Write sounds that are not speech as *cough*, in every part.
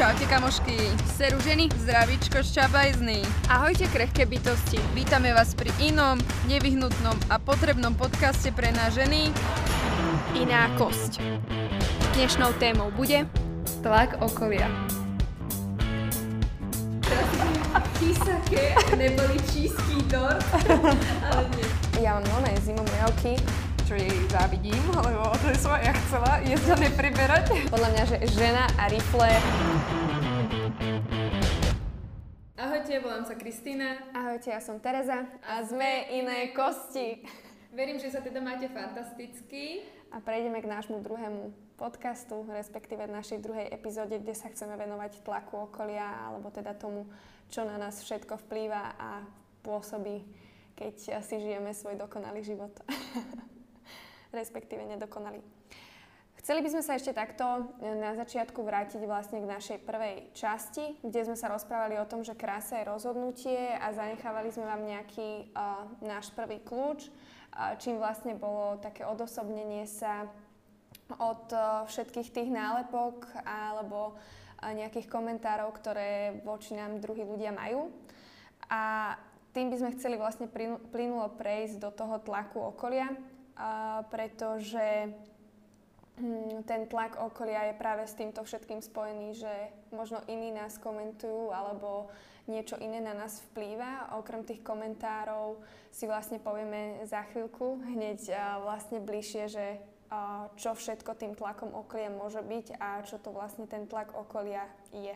Čaute kamošky, seru ženy, zdravíčko šťabajzný. Ahojte krehké bytosti. Vítame vás pri inom, nevyhnutnom a potrebnom podcaste pre nás ženy. Iná kosť. Dnešnou témou bude Tlak okolia. Písake neboli číský dort, *laughs* ale nie. Ja mám nové zimomriavky. Čo jej závidím, lebo to som ja chcela jesť a nepriberať. Podľa mňa, že žena a rifle. Ahojte, volám sa Kristýna. Ahojte, ja som Tereza a sme iné kosti. Verím, že sa teda máte fantasticky. A prejdeme k nášmu druhému podcastu, respektíve našej druhej epizóde, kde sa chceme venovať tlaku okolia, alebo teda tomu, čo na nás všetko vplýva a pôsobí, keď si žijeme svoj dokonalý život. *laughs* respektíve nedokonalý. Chceli by sme sa ešte takto na začiatku vrátiť vlastne k našej prvej časti, kde sme sa rozprávali o tom, že krása je rozhodnutie a zanechávali sme vám nejaký uh, náš prvý kľúč, uh, čím vlastne bolo také odosobnenie sa od uh, všetkých tých nálepok alebo uh, nejakých komentárov, ktoré voči nám druhí ľudia majú. A tým by sme chceli vlastne plynulo prejsť do toho tlaku okolia, pretože hm, ten tlak okolia je práve s týmto všetkým spojený, že možno iní nás komentujú alebo niečo iné na nás vplýva. Okrem tých komentárov si vlastne povieme za chvíľku hneď vlastne bližšie, že čo všetko tým tlakom okolia môže byť a čo to vlastne ten tlak okolia je.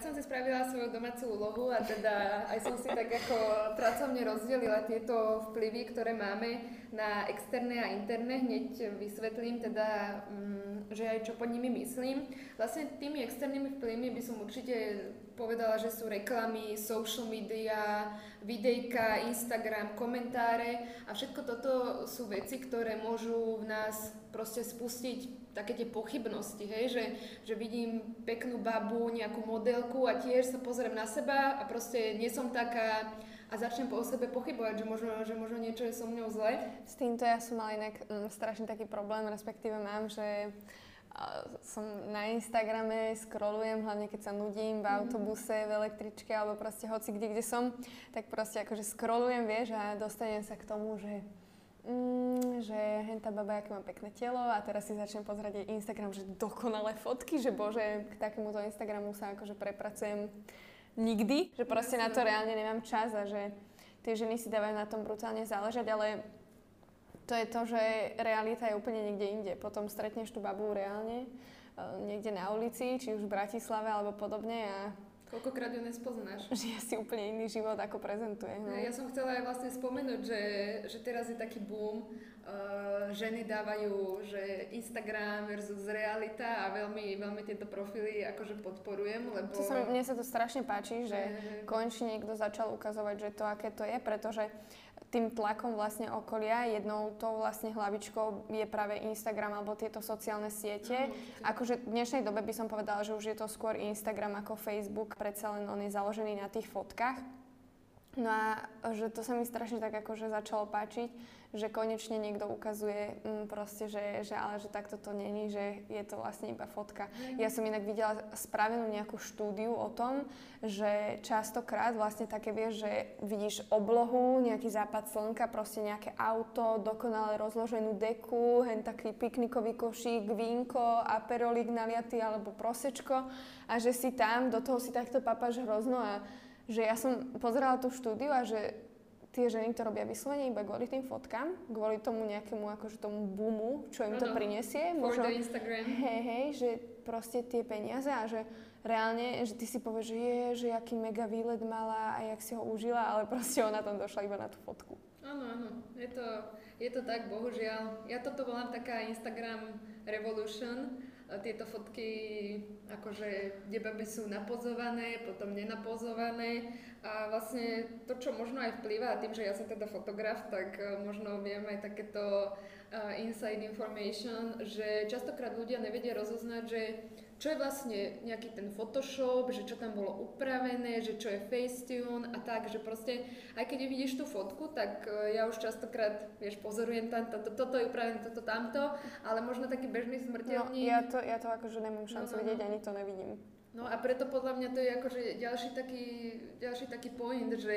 Ja som si spravila svoju domácu úlohu a teda aj som si tak ako pracovne rozdelila tieto vplyvy, ktoré máme na externé a interné. Hneď vysvetlím teda, mm, že aj čo pod nimi myslím. Vlastne tými externými vplyvmi by som určite povedala, že sú reklamy, social media, videjka, Instagram, komentáre a všetko toto sú veci, ktoré môžu v nás proste spustiť také tie pochybnosti, hej, že, že vidím peknú babu, nejakú modelku a tiež sa pozriem na seba a proste nie som taká a začnem po sebe pochybovať, že možno, že možno niečo je so mnou zle. S týmto ja som mala inak mm, strašne taký problém, respektíve mám, že som na Instagrame, scrollujem, hlavne keď sa nudím v mhm. autobuse, v električke alebo proste hoci kde, kde som, tak proste akože scrollujem, vieš, a dostanem sa k tomu, že mm, že henta baba, aké má pekné telo a teraz si začnem pozerať jej Instagram, že dokonalé fotky, že bože, k takémuto Instagramu sa akože prepracujem nikdy, že proste na to reálne nemám čas a že tie ženy si dávajú na tom brutálne záležať, ale to je to, že realita je úplne niekde inde. Potom stretneš tú babu reálne, eh, niekde na ulici, či už v Bratislave alebo podobne a Koľkokrát ju nespoznáš. *laughs* Žije si úplne iný život, ako prezentuje. No. Ja som chcela aj vlastne spomenúť, že, že teraz je taký boom, uh, ženy dávajú, že Instagram versus realita a veľmi, veľmi tieto profily akože podporujem, lebo... To sa, mne sa to strašne páči, že konečne niekto začal ukazovať, že to aké to je, pretože tým tlakom vlastne okolia. Jednou tou vlastne hlavičkou je práve Instagram alebo tieto sociálne siete. Akože v dnešnej dobe by som povedala, že už je to skôr Instagram ako Facebook, predsa len on je založený na tých fotkách. No a že to sa mi strašne tak akože začalo páčiť, že konečne niekto ukazuje mm, proste, že, že ale že takto to není, že je to vlastne iba fotka. Ja som inak videla spravenú nejakú štúdiu o tom, že častokrát vlastne také vieš, že vidíš oblohu, nejaký západ slnka, proste nejaké auto, dokonale rozloženú deku, hen taký piknikový košík, vínko, aperolik naliatý alebo prosečko a že si tam, do toho si takto papáš hrozno a že ja som pozerala tú štúdiu a že tie ženy to robia vyslovene iba kvôli tým fotkám, kvôli tomu nejakému akože tomu boomu, čo im to prinesie. Možno, Instagram. Hej, hej, že proste tie peniaze a že reálne, že ty si povieš, že je, že aký mega výlet mala a jak si ho užila, ale proste ona tam došla iba na tú fotku. Áno, áno, je to, je to tak, bohužiaľ. Ja toto volám taká Instagram revolution, tieto fotky, akože kde baby sú napozované, potom nenapozované a vlastne to, čo možno aj vplýva, tým, že ja som teda fotograf, tak e, možno viem aj takéto uh, inside information, že častokrát ľudia nevedia rozoznať, že čo je vlastne nejaký ten Photoshop, že čo tam bolo upravené, že čo je Facetune a tak, že proste aj keď vidíš tú fotku, tak e, ja už častokrát, vieš, pozorujem tam, to, to, toto je upravené, toto, tamto, ale možno taký bežný smrteľník. No, ja to, ja to akože nemám šancu no, no, vidieť, no. ani to nevidím. No a preto podľa mňa to je akože ďalší taký, ďalší taký point, že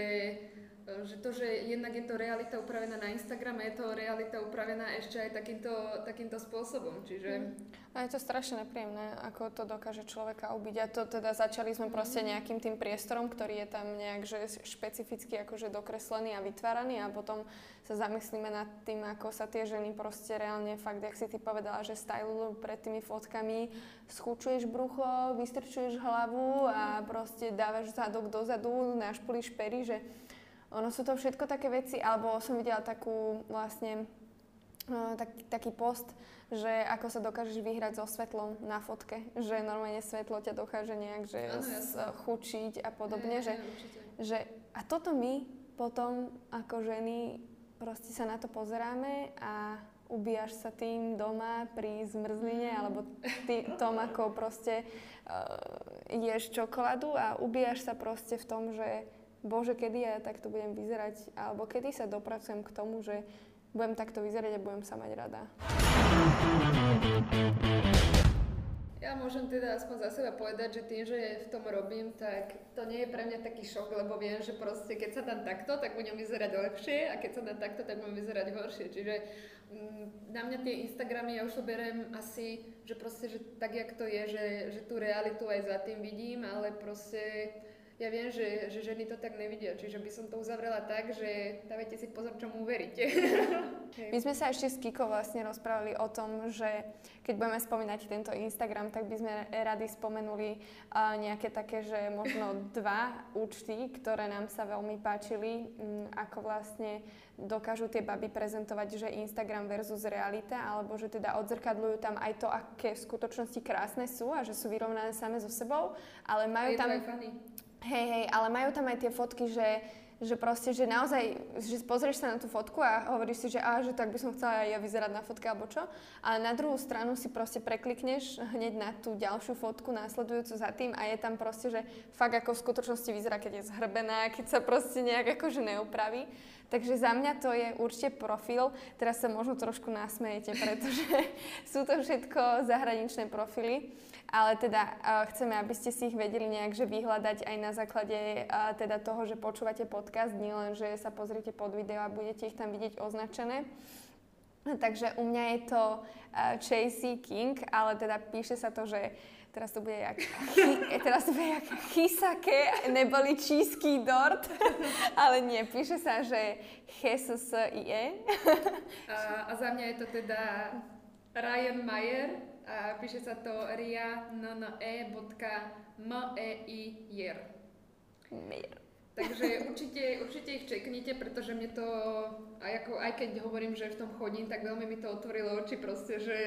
že to, že jednak je to realita upravená na Instagrame, je to realita upravená ešte aj takýmto, takýmto spôsobom, čiže... Mm. A je to strašne nepríjemné, ako to dokáže človeka ubiť. A to teda začali sme mm. proste nejakým tým priestorom, ktorý je tam nejak že špecificky akože dokreslený a vytváraný a potom sa zamyslíme nad tým, ako sa tie ženy proste reálne fakt, jak si ty povedala, že stylujú pred tými fotkami, schúčuješ brucho, vystrčuješ hlavu a proste dávaš zadok dozadu, našpulíš pery, že ono sú to všetko také veci, alebo som videla takú vlastne uh, tak, taký post, že ako sa dokážeš vyhrať so svetlom na fotke, že normálne svetlo ťa dokáže nejak že chučiť a podobne, že, že a toto my potom ako ženy proste sa na to pozeráme a ubíjaš sa tým doma pri zmrzline mm. alebo ty, tom, ako proste uh, ješ čokoládu a ubíjaš sa proste v tom, že Bože, kedy ja takto budem vyzerať, alebo kedy sa dopracujem k tomu, že budem takto vyzerať a budem sa mať rada. Ja môžem teda aspoň za seba povedať, že tým, že v tom robím, tak to nie je pre mňa taký šok, lebo viem, že proste keď sa dám takto, tak budem vyzerať lepšie a keď sa dám takto, tak budem vyzerať horšie. Čiže mm, na mňa tie Instagramy, ja už to berem asi, že proste, že tak, jak to je, že, že tú realitu aj za tým vidím, ale proste ja viem, že, že ženy to tak nevidia, čiže by som to uzavrela tak, že dávajte si pozor, čomu uveríte. *laughs* My sme sa ešte s Kiko vlastne rozprávali o tom, že keď budeme spomínať tento Instagram, tak by sme rady spomenuli uh, nejaké také, že možno *laughs* dva účty, ktoré nám sa veľmi páčili, um, ako vlastne dokážu tie baby prezentovať, že Instagram versus realita, alebo že teda odzrkadľujú tam aj to, aké v skutočnosti krásne sú a že sú vyrovnané same so sebou, ale majú tam... Hej, hej, ale majú tam aj tie fotky, že, že proste, že naozaj, že pozrieš sa na tú fotku a hovoríš si, že á, že tak by som chcela aj ja vyzerať na fotke alebo čo. Ale na druhú stranu si proste preklikneš hneď na tú ďalšiu fotku následujúcu za tým a je tam proste, že fakt ako v skutočnosti vyzerá, keď je zhrbená, keď sa proste nejak akože neupraví. Takže za mňa to je určite profil. Teraz sa možno trošku nasmejete, pretože *laughs* sú to všetko zahraničné profily ale teda uh, chceme, aby ste si ich vedeli nejak že vyhľadať aj na základe uh, teda toho, že počúvate podcast, nielen, že sa pozriete pod video a budete ich tam vidieť označené. Takže u mňa je to uh, Chasey King, ale teda píše sa to, že teraz to bude jak, chy, *laughs* teraz to bude jak chisake, neboli čísky dort, *laughs* ale nie, píše sa, že HSSIE. A, a za mňa je to teda Ryan Mayer, a píše sa to ria r. Takže určite, určite ich čeknite, pretože mne to, aj, ako, aj keď hovorím, že v tom chodím, tak veľmi mi to otvorilo oči proste, že,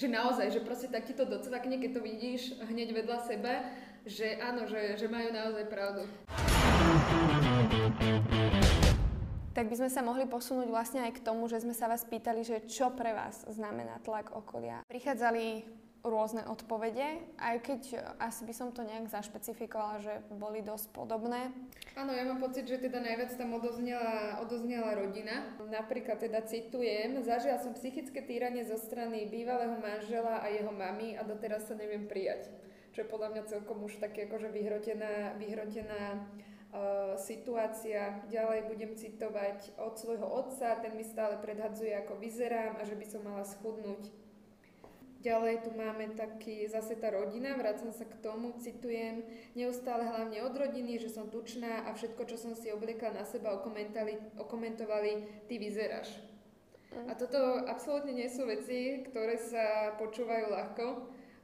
že naozaj, že proste tak ti to docvakne, keď to vidíš hneď vedľa seba, že áno, že, že majú naozaj pravdu tak by sme sa mohli posunúť vlastne aj k tomu, že sme sa vás pýtali, že čo pre vás znamená tlak okolia. Prichádzali rôzne odpovede, aj keď asi by som to nejak zašpecifikovala, že boli dosť podobné. Áno, ja mám pocit, že teda najviac tam odoznela, odoznela rodina. Napríklad teda citujem, zažila som psychické týranie zo strany bývalého manžela a jeho mamy a doteraz sa neviem prijať. Čo je podľa mňa celkom už také akože vyhrotená, vyhrotená situácia. Ďalej budem citovať od svojho otca, ten mi stále predhadzuje, ako vyzerám a že by som mala schudnúť. Ďalej tu máme taký, zase tá rodina, vracam sa k tomu, citujem, neustále hlavne od rodiny, že som tučná a všetko, čo som si obliekla na seba, okomentovali, ty vyzeráš. A toto absolútne nie sú veci, ktoré sa počúvajú ľahko.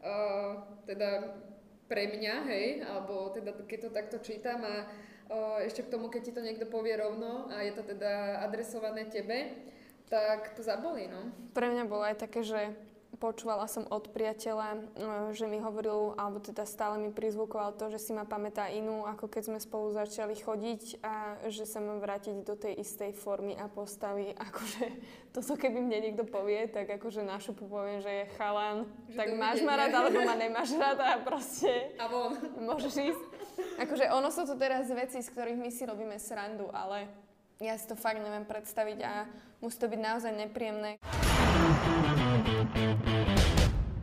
Uh, teda pre mňa, hej, alebo teda keď to takto čítam a ešte k tomu, keď ti to niekto povie rovno a je to teda adresované tebe, tak to zabolí, no. Pre mňa bolo aj také, že počúvala som od priateľa, uh, že mi hovoril, alebo teda stále mi prizvukoval to, že si ma pamätá inú, ako keď sme spolu začali chodiť a že sa mám vrátiť do tej istej formy a postavy. *laughs* Akože toto keby mne niekto povie, tak akože našu poviem, že je chalan, že tak máš ma rád, alebo ma nemáš rada a proste... A von. Môžeš ísť. Akože ono sú to teraz veci, z ktorých my si robíme srandu, ale ja si to fakt neviem predstaviť a musí to byť naozaj nepríjemné.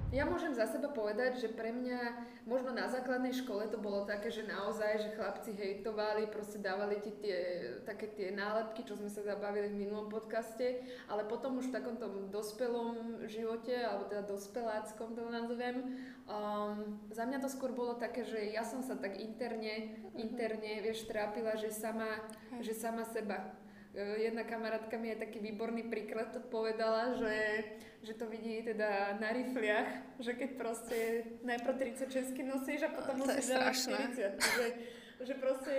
Ja môžem za seba povedať, že pre mňa možno na základnej škole to bolo také, že naozaj, že chlapci hejtovali, proste dávali ti tie, také tie nálepky, čo sme sa zabavili v minulom podcaste, ale potom už v takomto dospelom živote, alebo teda dospeláckom to nazvem, um, za mňa to skôr bolo také, že ja som sa tak interne, interne, vieš, trápila, že sama, že sama seba jedna kamarátka mi je taký výborný príklad povedala, že, že to vidí teda na rifliach, že keď proste najprv 36 nosíš a potom musíš dávať 40. Že, že proste,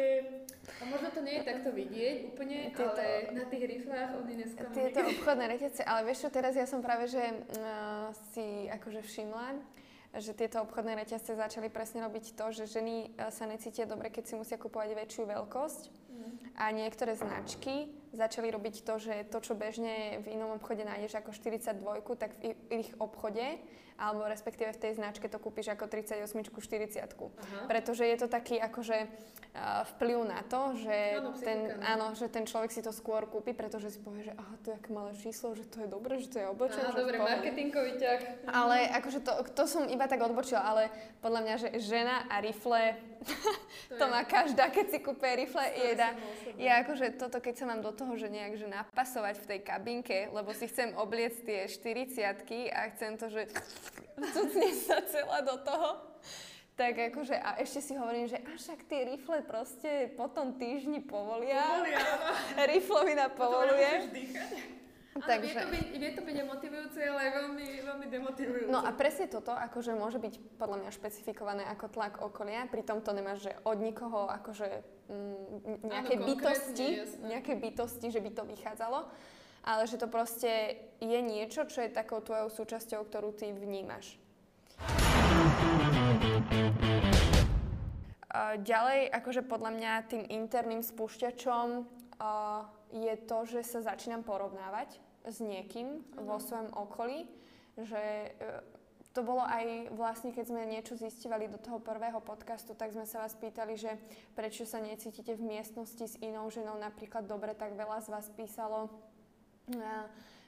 a možno to nie je takto vidieť úplne, tieto, ale na tých riflách oni dneska Tieto obchodné reťazce, ale vieš čo, teraz ja som práve, že uh, si akože všimla, že tieto obchodné reťazce začali presne robiť to, že ženy e, sa necítia dobre, keď si musia kupovať väčšiu veľkosť. Mm. A niektoré značky začali robiť to, že to, čo bežne v inom obchode nájdeš ako 42, tak v ich obchode alebo respektíve v tej značke to kúpiš ako 38 40 Pretože je to taký akože uh, vplyv na to, že, áno, ten, no. áno, že ten človek si to skôr kúpi, pretože si povie, že aha, to je aké malé číslo, že to je dobré, že to je oblečené. Áno, dobre, marketingový ťah. Ale akože to, to som iba tak odbočila, ale podľa mňa, že žena a rifle, to, to má každá, keď si kúpe rifle, jeda. Ja akože toto, keď sa mám do toho, že nejak že napasovať v tej kabinke, lebo si chcem obliecť tie 40 a chcem to, že cucne sa celá do toho. Tak akože, a ešte si hovorím, že a však tie rifle proste po tom týždni povolia. Povolia, *laughs* Riflovina povoluje. Takže... Vie to, byť, vie to byť motivujúce, ale aj veľmi, veľmi demotivujúce. No a presne toto akože môže byť podľa mňa špecifikované ako tlak okolia, pritom to nemáš, že od nikoho akože m, nejaké Áno, bytosti, nejaké bytosti, že by to vychádzalo, ale že to proste je niečo, čo je takou tvojou súčasťou, ktorú ty vnímaš. Ďalej, akože podľa mňa tým interným spúšťačom je to, že sa začínam porovnávať s niekým mm. vo svojom okolí, že uh, to bolo aj vlastne, keď sme niečo zistivali do toho prvého podcastu, tak sme sa vás pýtali, že prečo sa necítite v miestnosti s inou ženou napríklad dobre, tak veľa z vás písalo,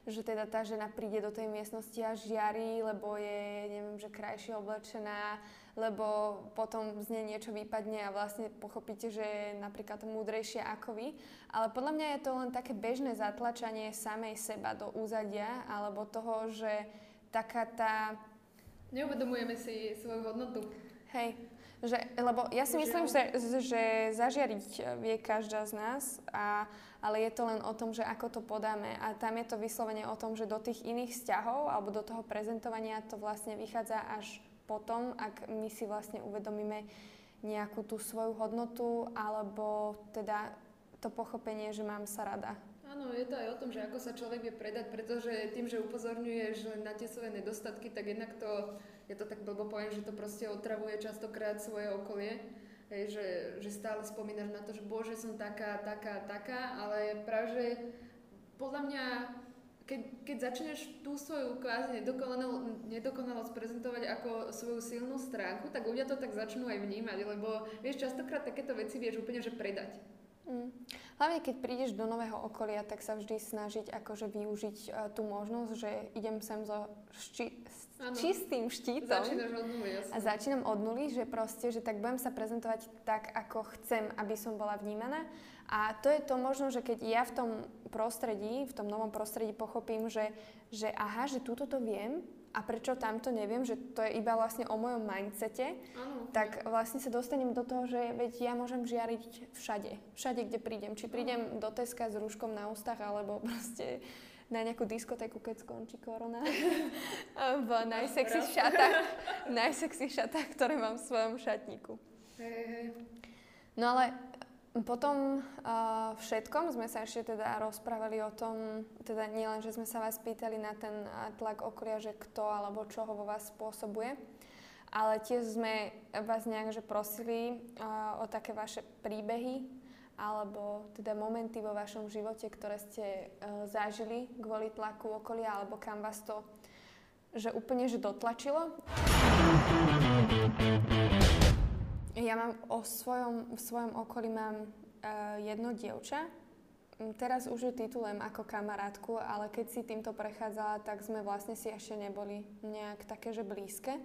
že teda tá žena príde do tej miestnosti a žiari, lebo je, neviem, že krajšie oblečená, lebo potom z nej niečo vypadne a vlastne pochopíte, že je napríklad múdrejšia ako vy. Ale podľa mňa je to len také bežné zatlačanie samej seba do úzadia, alebo toho, že taká tá... Neuvedomujeme si svoju hodnotu. Hej, že, lebo ja si myslím, že, že zažiariť vie každá z nás a ale je to len o tom, že ako to podáme. A tam je to vyslovene o tom, že do tých iných vzťahov alebo do toho prezentovania to vlastne vychádza až potom, ak my si vlastne uvedomíme nejakú tú svoju hodnotu alebo teda to pochopenie, že mám sa rada. Áno, je to aj o tom, že ako sa človek vie predať, pretože tým, že upozorňuješ na tie svoje nedostatky, tak jednak to, ja to tak blbo poviem, že to proste otravuje častokrát svoje okolie Hej, že, že stále spomínaš na to, že bože, som taká, taká, taká, ale práve, že podľa mňa, keď, keď začneš tú svoju kvázi nedokonalosť prezentovať ako svoju silnú stránku, tak ľudia to tak začnú aj vnímať, lebo vieš, častokrát takéto veci vieš úplne, že predať. Mm. Hlavne keď prídeš do nového okolia, tak sa vždy snažiť akože využiť uh, tú možnosť, že idem sem so šči- s čistým štítom. od nuly, A začínam od nuly, že proste, že tak budem sa prezentovať tak, ako chcem, aby som bola vnímaná. A to je to možno, že keď ja v tom prostredí, v tom novom prostredí pochopím, že, že aha, že túto to viem, a prečo tamto neviem, že to je iba vlastne o mojom mindsete, ano. tak vlastne sa dostanem do toho, že veď ja môžem žiariť všade. Všade, kde prídem. Či prídem do Teska s rúškom na ústach, alebo proste na nejakú diskotéku, keď skončí korona. *laughs* v najsexy šatách, najsexy šatách, ktoré mám v svojom šatníku. Hej, hej. No ale Potom uh, všetkom sme sa ešte teda rozprávali o tom, teda nielen, že sme sa vás pýtali na ten tlak okolia, že kto alebo čo ho vo vás spôsobuje, ale tiež sme vás nejak že prosili uh, o také vaše príbehy alebo teda momenty vo vašom živote, ktoré ste uh, zažili kvôli tlaku okolia alebo kam vás to že úplne že dotlačilo. Ja mám o svojom, v svojom okolí mám uh, jedno dievča. Mm, teraz už ju titulujem ako kamarátku, ale keď si týmto prechádzala, tak sme vlastne si ešte neboli nejak také, že blízke.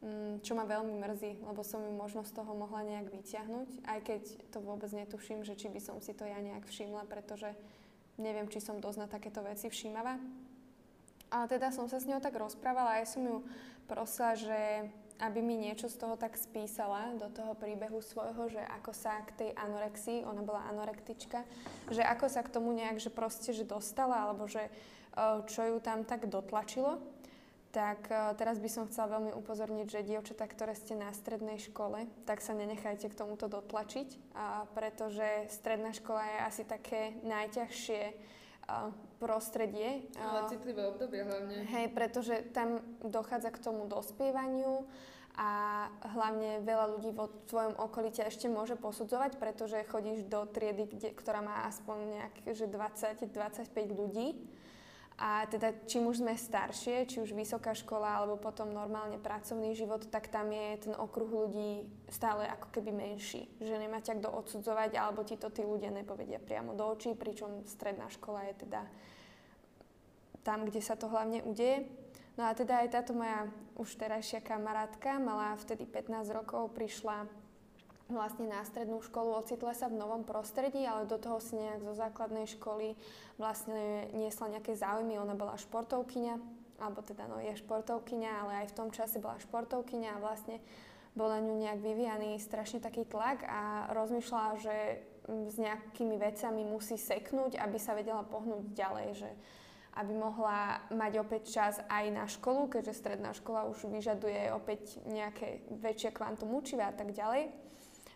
Um, čo ma veľmi mrzí, lebo som ju možno z toho mohla nejak vyťahnuť, aj keď to vôbec netuším, že či by som si to ja nejak všimla, pretože neviem, či som dosť na takéto veci všímavá. Ale teda som sa s ňou tak rozprávala a ja som ju prosila, že aby mi niečo z toho tak spísala do toho príbehu svojho, že ako sa k tej anorexii, ona bola anorektička, že ako sa k tomu nejak, že proste, že dostala, alebo že e, čo ju tam tak dotlačilo. Tak e, teraz by som chcela veľmi upozorniť, že dievčatá, ktoré ste na strednej škole, tak sa nenechajte k tomuto dotlačiť, pretože stredná škola je asi také najťažšie prostredie. Ale citlivé obdobie hlavne. Hej, pretože tam dochádza k tomu dospievaniu a hlavne veľa ľudí vo tvojom okolí ťa ešte môže posudzovať, pretože chodíš do triedy, kde, ktorá má aspoň nejak 20-25 ľudí. A teda čím už sme staršie, či už vysoká škola alebo potom normálne pracovný život, tak tam je ten okruh ľudí stále ako keby menší. Že nemá ťa kto odsudzovať alebo ti to tí ľudia nepovedia priamo do očí, pričom stredná škola je teda tam, kde sa to hlavne udeje. No a teda aj táto moja už terajšia kamarátka, mala vtedy 15 rokov, prišla vlastne na strednú školu, ocitla sa v novom prostredí, ale do toho si nejak zo základnej školy vlastne niesla nejaké záujmy. Ona bola športovkyňa, alebo teda no je športovkyňa, ale aj v tom čase bola športovkyňa a vlastne bol na ňu nejak vyvíjaný strašne taký tlak a rozmýšľala, že s nejakými vecami musí seknúť, aby sa vedela pohnúť ďalej, že aby mohla mať opäť čas aj na školu, keďže stredná škola už vyžaduje opäť nejaké väčšie kvantum učiva a tak ďalej.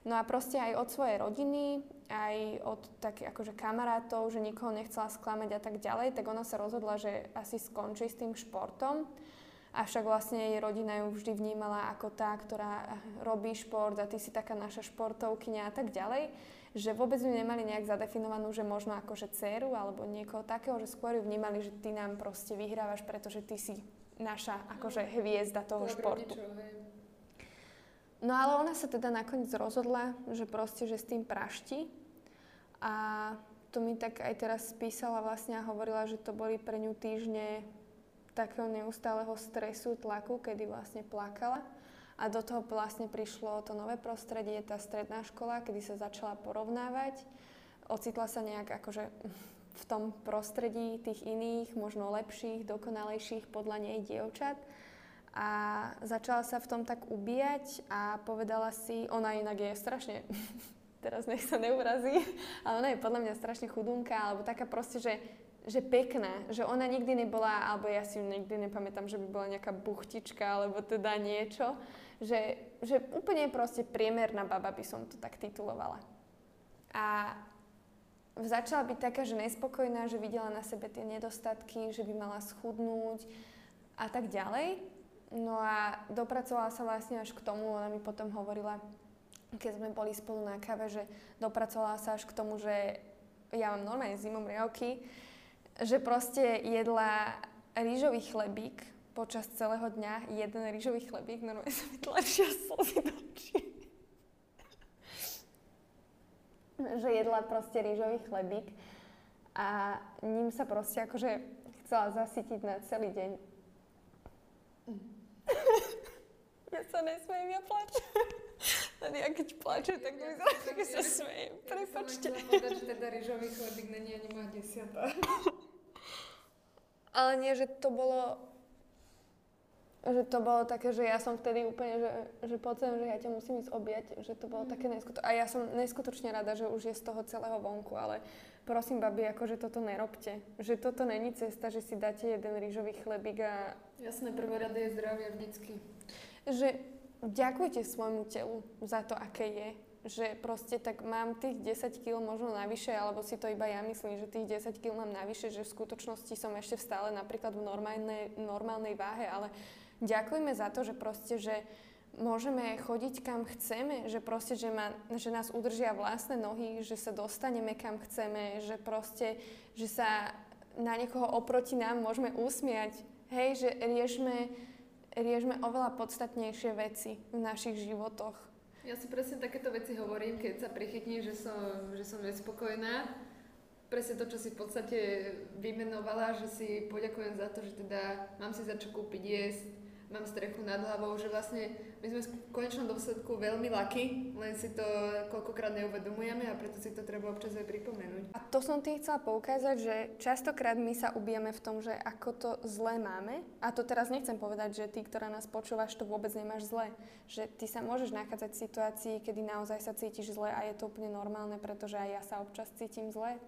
No a proste aj od svojej rodiny, aj od takých akože kamarátov, že nikoho nechcela sklamať a tak ďalej, tak ona sa rozhodla, že asi skončí s tým športom. Avšak vlastne jej rodina ju vždy vnímala ako tá, ktorá robí šport a ty si taká naša športovkyňa a tak ďalej že vôbec ju nemali nejak zadefinovanú, že možno akože dceru alebo niekoho takého, že skôr ju vnímali, že ty nám proste vyhrávaš, pretože ty si naša akože hviezda toho športu. No ale ona sa teda nakoniec rozhodla, že proste, že s tým prašti a to mi tak aj teraz spísala vlastne a hovorila, že to boli pre ňu týždne takého neustáleho stresu, tlaku, kedy vlastne plakala. A do toho vlastne prišlo to nové prostredie, tá stredná škola, kedy sa začala porovnávať. Ocitla sa nejak akože v tom prostredí tých iných, možno lepších, dokonalejších podľa nej dievčat. A začala sa v tom tak ubíjať a povedala si, ona inak je strašne, *laughs* teraz nech sa neurazí, ale ona je podľa mňa strašne chudunka, alebo taká proste, že že pekná, že ona nikdy nebola, alebo ja si nikdy nepamätám, že by bola nejaká buchtička, alebo teda niečo, že, že úplne proste priemerná baba by som to tak titulovala. A začala byť taká, že nespokojná, že videla na sebe tie nedostatky, že by mala schudnúť a tak ďalej. No a dopracovala sa vlastne až k tomu, ona mi potom hovorila, keď sme boli spolu na kave, že dopracovala sa až k tomu, že ja mám normálne zimom riavky, že proste jedla rýžový chlebík počas celého dňa jeden rýžový chlebík, normálne sa mi tlačia slzy do očí. že jedla proste rýžový chlebík a ním sa proste akože chcela zasytiť na celý deň. *laughs* ja sa nesmiem, ja plačem. *laughs* Tady ja keď plačem, tak to vyzerá, že sa *laughs* smejem. Prepačte. Ja povedať, že teda rýžový chlebík není ani moja desiatá. Ale nie, že to bolo že to bolo také, že ja som vtedy úplne, že, že pocem, že ja ťa musím ísť objať, že to bolo mm. také neskutočné. A ja som neskutočne rada, že už je z toho celého vonku, ale prosím, babi, akože toto nerobte. Že toto není cesta, že si dáte jeden rýžový chlebík a... Jasné, prvé rady je zdravie vždycky. Že ďakujte svojmu telu za to, aké je. že proste tak mám tých 10 kg možno navyše, alebo si to iba ja myslím, že tých 10 kg mám navyše, že v skutočnosti som ešte stále napríklad v normálnej, normálnej váhe, ale ďakujme za to, že proste, že môžeme chodiť kam chceme, že proste, že, ma, že nás udržia vlastné nohy, že sa dostaneme kam chceme, že proste, že sa na niekoho oproti nám môžeme usmiať. Hej, že riešme, riešme oveľa podstatnejšie veci v našich životoch. Ja si presne takéto veci hovorím, keď sa prichytím, že som, že som nespokojná. Presne to, čo si v podstate vymenovala, že si poďakujem za to, že teda mám si za čo kúpiť jesť, mám strechu nad hlavou, že vlastne my sme v konečnom dôsledku veľmi laky, len si to koľkokrát neuvedomujeme a preto si to treba občas aj pripomenúť. A to som tým chcela poukázať, že častokrát my sa ubijeme v tom, že ako to zlé máme. A to teraz nechcem povedať, že ty, ktorá nás počúvaš, to vôbec nemáš zlé. Že ty sa môžeš nachádzať v situácii, kedy naozaj sa cítiš zle a je to úplne normálne, pretože aj ja sa občas cítim zle.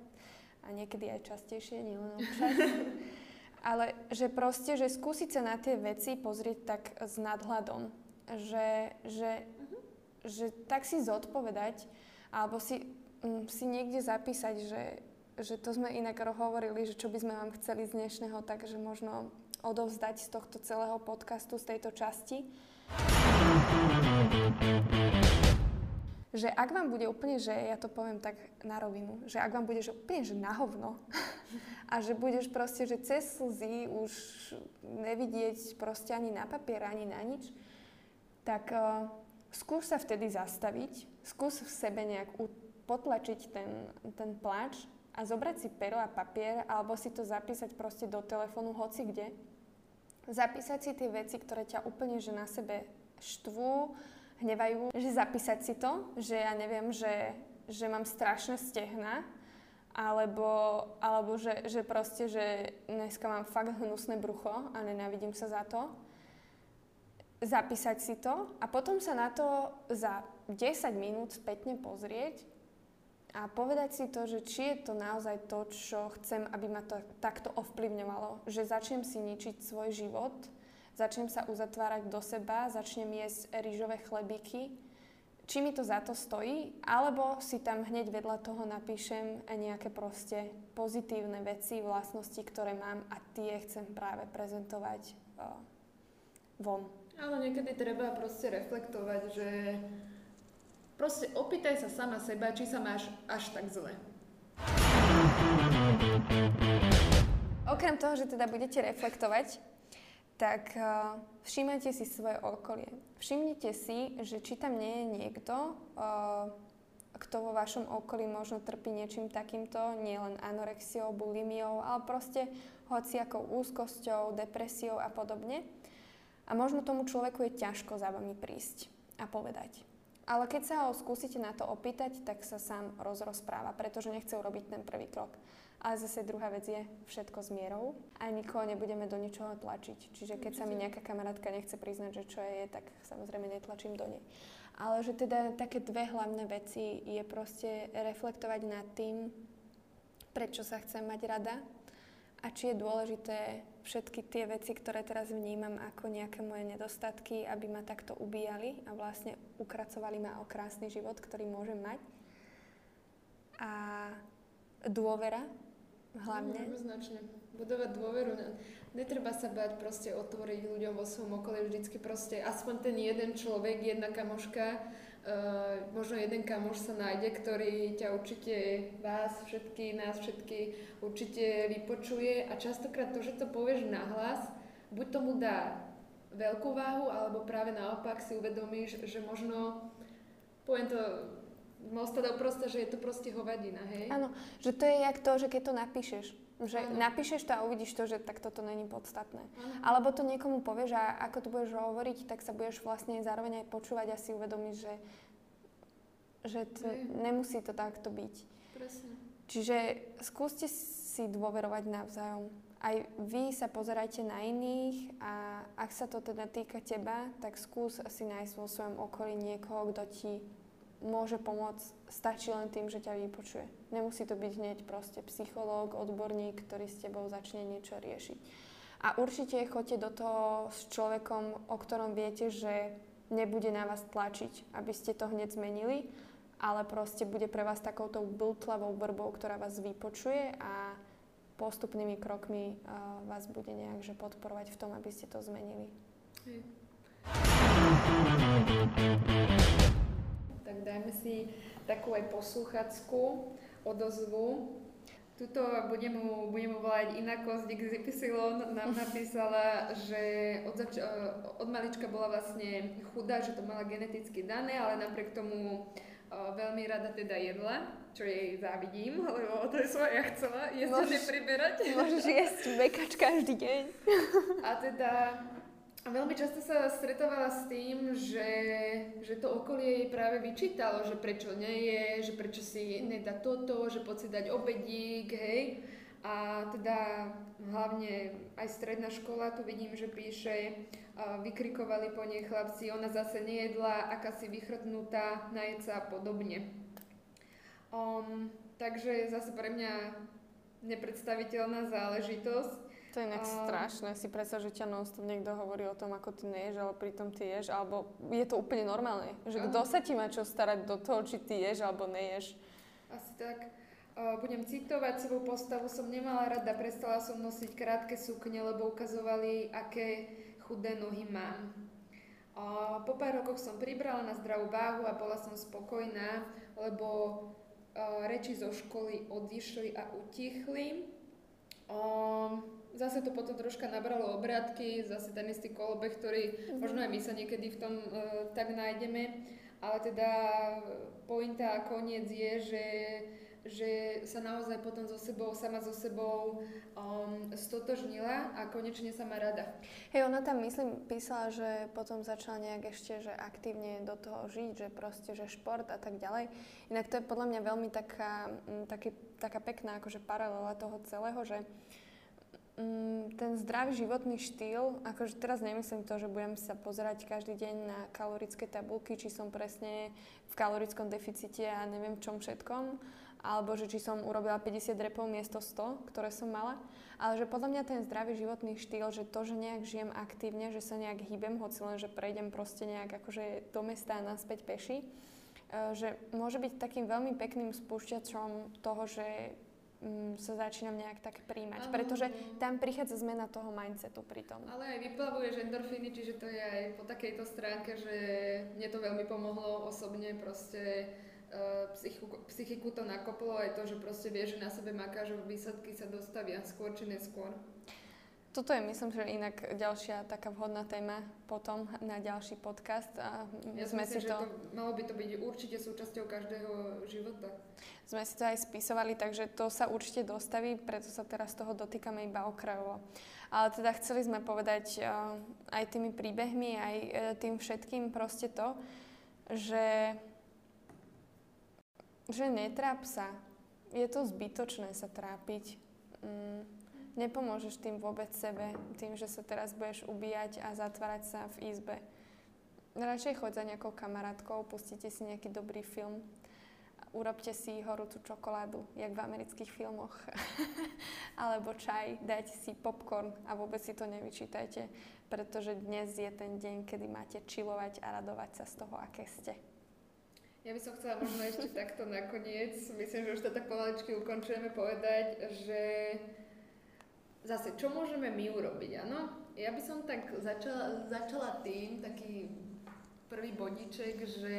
A niekedy aj častejšie, nielen občas. *laughs* Ale že proste, že skúsiť sa na tie veci pozrieť tak s nadhľadom. Že, že, uh-huh. že tak si zodpovedať, alebo si, um, si niekde zapísať, že, že to sme inak hovorili, že čo by sme vám chceli z dnešného, takže možno odovzdať z tohto celého podcastu, z tejto časti že ak vám bude úplne, že ja to poviem tak na rovinu, že ak vám bude že úplne, že na hovno *laughs* a že budeš proste, že cez slzy už nevidieť proste ani na papier, ani na nič, tak uh, skús sa vtedy zastaviť, skús v sebe nejak potlačiť ten, ten pláč a zobrať si pero a papier alebo si to zapísať proste do telefónu hoci kde. Zapísať si tie veci, ktoré ťa úplne že na sebe štvú, hnevajú, že zapísať si to, že ja neviem, že, že mám strašné stehna, alebo, alebo že, že proste, že dneska mám fakt hnusné brucho a nenávidím sa za to. Zapísať si to a potom sa na to za 10 minút spätne pozrieť a povedať si to, že či je to naozaj to, čo chcem, aby ma to takto ovplyvňovalo. Že začnem si ničiť svoj život, začnem sa uzatvárať do seba, začnem jesť rýžové chlebíky, či mi to za to stojí, alebo si tam hneď vedľa toho napíšem nejaké proste pozitívne veci, vlastnosti, ktoré mám a tie chcem práve prezentovať uh, von. Ale niekedy treba proste reflektovať, že proste opýtaj sa sama seba, či sa máš až tak zle. Okrem toho, že teda budete reflektovať, tak uh, všímajte si svoje okolie. Všimnite si, že či tam nie je niekto, uh, kto vo vašom okolí možno trpí niečím takýmto, nielen anorexiou, bulimiou, ale proste hociakou úzkosťou, depresiou a podobne. A možno tomu človeku je ťažko za vami prísť a povedať. Ale keď sa ho skúsite na to opýtať, tak sa sám rozrozpráva, pretože nechce urobiť ten prvý krok. Ale zase druhá vec je všetko s mierou a nikoho nebudeme do ničoho tlačiť. Čiže keď sa mi nejaká kamarátka nechce priznať, že čo je, tak samozrejme netlačím do nej. Ale že teda také dve hlavné veci je proste reflektovať nad tým, prečo sa chcem mať rada a či je dôležité všetky tie veci, ktoré teraz vnímam ako nejaké moje nedostatky, aby ma takto ubíjali a vlastne ukracovali ma o krásny život, ktorý môžem mať. A dôvera hlavne. No, značne. Budovať dôveru. Netreba sa bať proste otvoriť ľuďom vo svojom okolí vždycky proste aspoň ten jeden človek, jedna kamoška, uh, možno jeden kamoš sa nájde, ktorý ťa určite vás všetky, nás všetky určite vypočuje a častokrát to, že to povieš nahlas, buď tomu dá veľkú váhu, alebo práve naopak si uvedomíš, že možno, poviem to Mosta dal proste, že je to proste hovadina, hej? Áno, že to je jak to, že keď to napíšeš. Že ano. napíšeš to a uvidíš to, že tak toto není podstatné. Ano. Alebo to niekomu povieš a ako to budeš hovoriť, tak sa budeš vlastne zároveň aj počúvať a si uvedomiť, že, že to, nemusí to takto byť. Presne. Čiže skúste si dôverovať navzájom. Aj vy sa pozerajte na iných a ak sa to teda týka teba, tak skús si nájsť vo svojom okolí niekoho, kto ti môže pomôcť, stačí len tým, že ťa vypočuje. Nemusí to byť hneď proste psychológ, odborník, ktorý s tebou začne niečo riešiť. A určite choďte do toho s človekom, o ktorom viete, že nebude na vás tlačiť, aby ste to hneď zmenili, ale proste bude pre vás takouto bltlavou brbou, ktorá vás vypočuje a postupnými krokmi uh, vás bude nejak že podporovať v tom, aby ste to zmenili. Hej. Tak dajme si takú aj posluchackú odozvu. Tuto budem mu, budem mu volať Inakosť XY nám *laughs* napísala, že od, zač- e, od malička bola vlastne chudá, že to mala geneticky dané, ale napriek tomu uh, veľmi rada teda jedla, čo jej závidím, *laughs* lebo to je svoje, ja chcela jesť môžeš, nepriberať. Môžeš jesť mekač každý deň. A teda a veľmi často sa stretovala s tým, že, že to okolie jej práve vyčítalo, že prečo nie je, že prečo si nedá toto, že poď si dať obedík, hej. A teda hlavne aj stredná škola, tu vidím, že píše, vykrikovali po nej chlapci, ona zase nejedla, aká si vychrtnutá, najedca a podobne. Um, takže zase pre mňa nepredstaviteľná záležitosť. To je inak a... strašné si predstav, že ťa non-stop niekto hovorí o tom, ako ty neješ, ale pritom ty ješ, alebo je to úplne normálne, že kto sa ti má čo starať do toho, či ty ješ alebo neješ. Asi tak. Uh, budem citovať svoju postavu. Som nemala rada, prestala som nosiť krátke sukne, lebo ukazovali, aké chudé nohy mám. Uh, po pár rokoch som pribrala na zdravú váhu a bola som spokojná, lebo uh, reči zo školy odišli a utichli. Um, zase to potom troška nabralo obrátky, zase ten istý kolobeh, ktorý mm-hmm. možno aj my sa niekedy v tom uh, tak nájdeme, ale teda pointa a koniec je, že že sa naozaj potom so sebou, sama so sebou um, stotožnila a konečne sa má rada. Hej, ona tam myslím písala, že potom začala nejak ešte, že aktívne do toho žiť, že proste, že šport a tak ďalej. Inak to je podľa mňa veľmi taká, m, taký, taká pekná akože paralela toho celého, že ten zdravý životný štýl, akože teraz nemyslím to, že budem sa pozerať každý deň na kalorické tabulky, či som presne v kalorickom deficite a neviem čom všetkom, alebo že či som urobila 50 repov miesto 100, ktoré som mala, ale že podľa mňa ten zdravý životný štýl, že to, že nejak žijem aktívne, že sa nejak hýbem, hoci len, že prejdem proste nejak akože do mesta a naspäť peši, e, že môže byť takým veľmi pekným spúšťačom toho, že um, sa začínam nejak tak príjmať, Aha. pretože tam prichádza zmena toho mindsetu pri tom. Ale aj vyplavuješ endorfíny, čiže to je aj po takejto stránke, že mne to veľmi pomohlo osobne proste uh, psychiku, psychiku to nakoplo aj to, že proste vie, že na sebe maká, že výsledky sa dostavia skôr či neskôr. Toto je, myslím, že inak ďalšia taká vhodná téma potom na ďalší podcast. A ja sme myslím, si to... že to, malo by to byť určite súčasťou každého života. Sme si to aj spisovali, takže to sa určite dostaví, preto sa teraz toho dotýkame iba okrajovo. Ale teda chceli sme povedať uh, aj tými príbehmi, aj uh, tým všetkým proste to, že, že netráp sa. Je to zbytočné sa trápiť. Mm nepomôžeš tým vôbec sebe, tým, že sa teraz budeš ubíjať a zatvárať sa v izbe. Radšej choď za nejakou kamarátkou, pustite si nejaký dobrý film, urobte si horúcu čokoládu, jak v amerických filmoch, *laughs* alebo čaj, dajte si popcorn a vôbec si to nevyčítajte, pretože dnes je ten deň, kedy máte čilovať a radovať sa z toho, aké ste. Ja by som chcela možno ešte takto nakoniec, myslím, že už to tak pomaličky ukončujeme povedať, že zase, čo môžeme my urobiť, áno? Ja by som tak začala, začala tým, taký prvý bodiček, že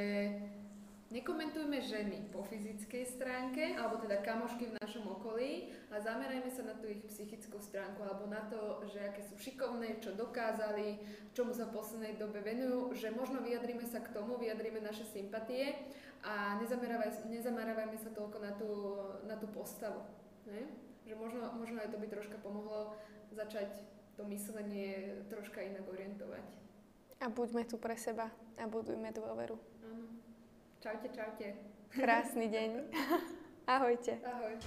nekomentujme ženy po fyzickej stránke, alebo teda kamošky v našom okolí a zamerajme sa na tú ich psychickú stránku, alebo na to, že aké sú šikovné, čo dokázali, čomu sa v poslednej dobe venujú, že možno vyjadrime sa k tomu, vyjadrime naše sympatie a nezamerávajme sa toľko na tú, na tú postavu. Ne? Že možno, možno aj to by troška pomohlo začať to myslenie troška inak orientovať. A buďme tu pre seba a budujme dôveru. Áno. Čaute, čaute. Krásny deň. *laughs* Ahojte. Ahoj.